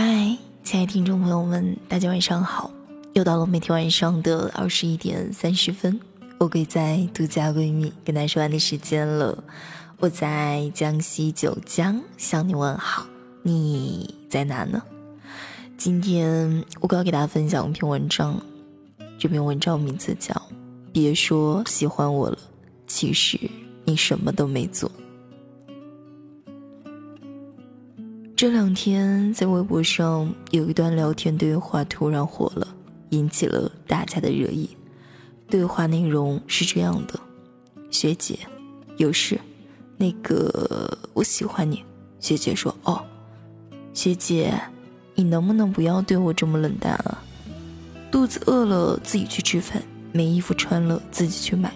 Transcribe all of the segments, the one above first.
嗨，亲爱的听众朋友们，大家晚上好！又到了每天晚上的二十一点三十分，我跪在独家闺蜜跟大家说完的时间了。我在江西九江向你问好，你在哪呢？今天我要给大家分享一篇文章，这篇文章名字叫《别说喜欢我了，其实你什么都没做》。这两天在微博上有一段聊天对话突然火了，引起了大家的热议。对话内容是这样的：“学姐，有事，那个我喜欢你。”学姐说：“哦，学姐，你能不能不要对我这么冷淡啊？肚子饿了自己去吃饭，没衣服穿了自己去买，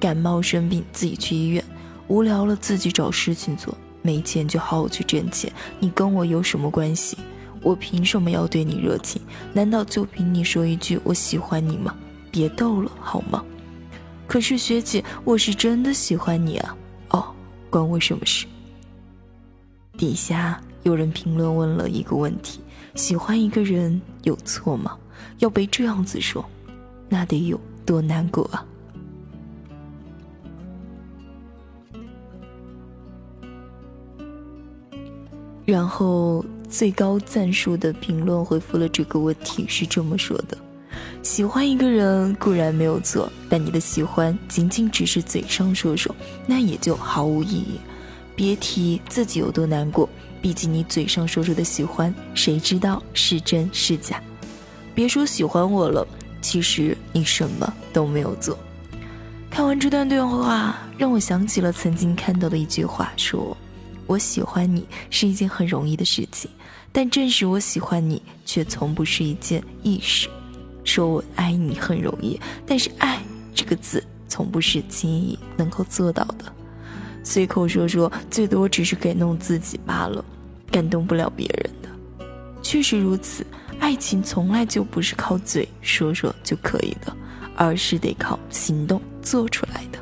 感冒生病自己去医院，无聊了自己找事情做。”没钱就好好去挣钱，你跟我有什么关系？我凭什么要对你热情？难道就凭你说一句我喜欢你吗？别逗了好吗？可是学姐，我是真的喜欢你啊！哦，关我什么事？底下有人评论问了一个问题：喜欢一个人有错吗？要被这样子说，那得有多难过啊！然后最高赞数的评论回复了这个问题，是这么说的：喜欢一个人固然没有错，但你的喜欢仅仅只是嘴上说说，那也就毫无意义。别提自己有多难过，毕竟你嘴上说说的喜欢，谁知道是真是假？别说喜欢我了，其实你什么都没有做。看完这段对话，让我想起了曾经看到的一句话，说。我喜欢你是一件很容易的事情，但正是我喜欢你，却从不是一件易事。说我爱你很容易，但是爱这个字从不是轻易能够做到的。随口说说，最多只是给弄自己罢了，感动不了别人的。确实如此，爱情从来就不是靠嘴说说就可以的，而是得靠行动做出来的。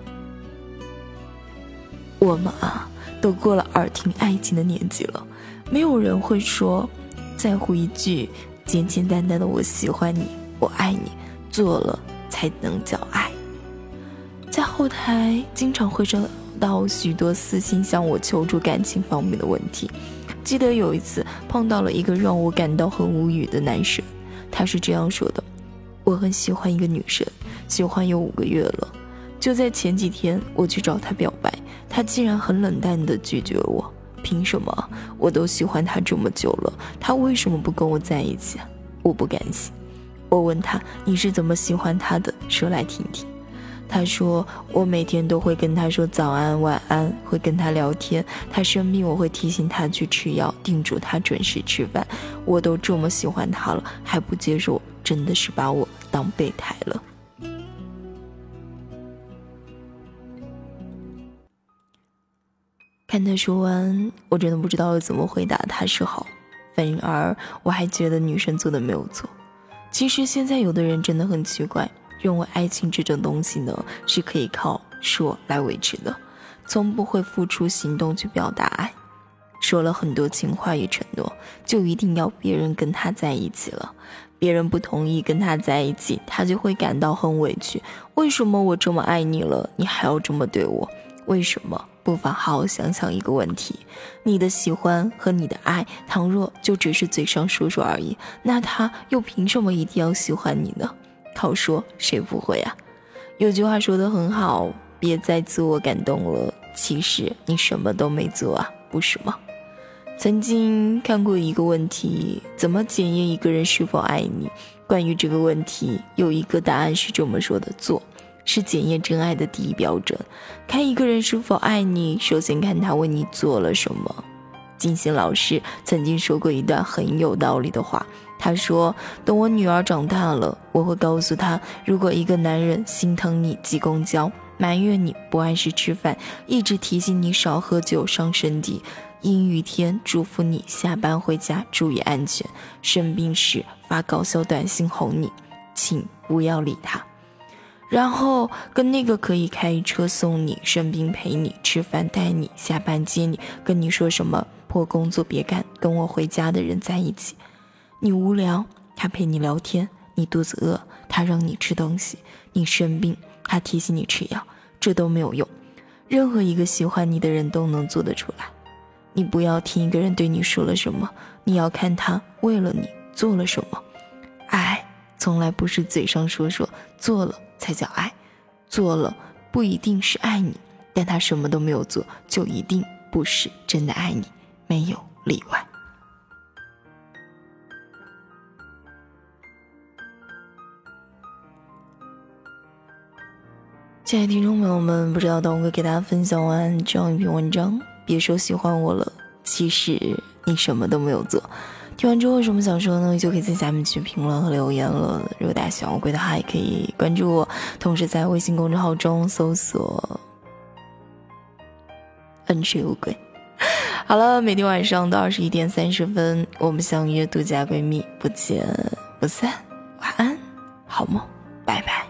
我们啊。都过了耳听爱情的年纪了，没有人会说，在乎一句简简单单的“我喜欢你，我爱你”，做了才能叫爱。在后台经常会收到许多私信向我求助感情方面的问题。记得有一次碰到了一个让我感到很无语的男生，他是这样说的：“我很喜欢一个女生，喜欢有五个月了，就在前几天我去找她表白。”他竟然很冷淡地拒绝我，凭什么？我都喜欢他这么久了，他为什么不跟我在一起？我不甘心。我问他：“你是怎么喜欢他的？说来听听。”他说：“我每天都会跟他说早安、晚安，会跟他聊天。他生病，我会提醒他去吃药，叮嘱他准时吃饭。我都这么喜欢他了，还不接受，真的是把我当备胎了。”看他说完，我真的不知道怎么回答他是好，反而我还觉得女生做的没有错。其实现在有的人真的很奇怪，认为爱情这种东西呢是可以靠说来维持的，从不会付出行动去表达爱，说了很多情话与承诺，就一定要别人跟他在一起了，别人不同意跟他在一起，他就会感到很委屈。为什么我这么爱你了，你还要这么对我？为什么？不妨好好想想一个问题：你的喜欢和你的爱，倘若就只是嘴上说说而已，那他又凭什么一定要喜欢你呢？靠说谁不会啊？有句话说的很好，别再自我感动了，其实你什么都没做啊，不是吗？曾经看过一个问题：怎么检验一个人是否爱你？关于这个问题，有一个答案是这么说的：做。是检验真爱的第一标准。看一个人是否爱你，首先看他为你做了什么。金星老师曾经说过一段很有道理的话，他说：“等我女儿长大了，我会告诉她，如果一个男人心疼你挤公交，埋怨你不按时吃饭，一直提醒你少喝酒伤身体，阴雨天嘱咐你下班回家注意安全，生病时发搞笑短信哄你，请不要理他。”然后跟那个可以开车送你、生病陪你、吃饭带你、下班接你、跟你说什么破工作别干、跟我回家的人在一起，你无聊，他陪你聊天；你肚子饿，他让你吃东西；你生病，他提醒你吃药。这都没有用，任何一个喜欢你的人都能做得出来。你不要听一个人对你说了什么，你要看他为了你做了什么。从来不是嘴上说说，做了才叫爱。做了不一定是爱你，但他什么都没有做，就一定不是真的爱你，没有例外。亲爱的听众朋友们，不知道当我给大家分享完这样一篇文章，别说喜欢我了，其实你什么都没有做。听完之后有什么想说呢？就可以在下面去评论和留言了。如果大家喜欢我，的话，也可以关注我，同时在微信公众号中搜索“恩水乌龟”。好了，每天晚上的二十一点三十分，我们相约独家闺蜜，不见不散。晚安，好梦，拜拜。